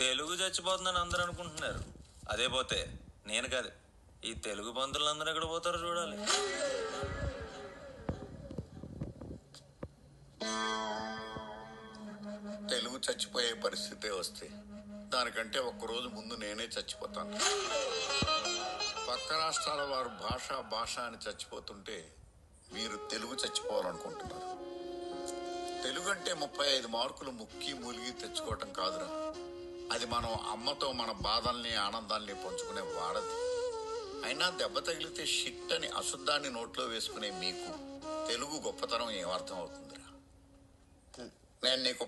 తెలుగు చచ్చిపోతుందని అందరూ అనుకుంటున్నారు. అదే పోతే నేను కాదు ఈ తెలుగు బంధువులందరూ ఎక్కడ పోతారో చూడాలి. తెలుగు చచ్చిపోయే పరిస్థితే వస్తే దానికంటే ఒక్కరోజు ముందు నేనే చచ్చిపోతాను. పక్క రాష్ట్రాల వారు భాష భాష అని చచ్చిపోతుంటే మీరు తెలుగు చచ్చిపోవాలనుకుంటున్నారు. తెలుగు అంటే ముప్పై ఐదు మార్కులు ముక్కి మూలిగి తెచ్చుకోవటం కాదురా. అది మనం అమ్మతో మన బాధల్ని ఆనందాల్ని పంచుకునే వాడది. అయినా దెబ్బ తగిలితే షిట్ అని అశుద్ధాన్ని నోట్లో వేసుకునే మీకు తెలుగు గొప్పతనం ఏమర్థం అవుతుందిరా నేను నీకు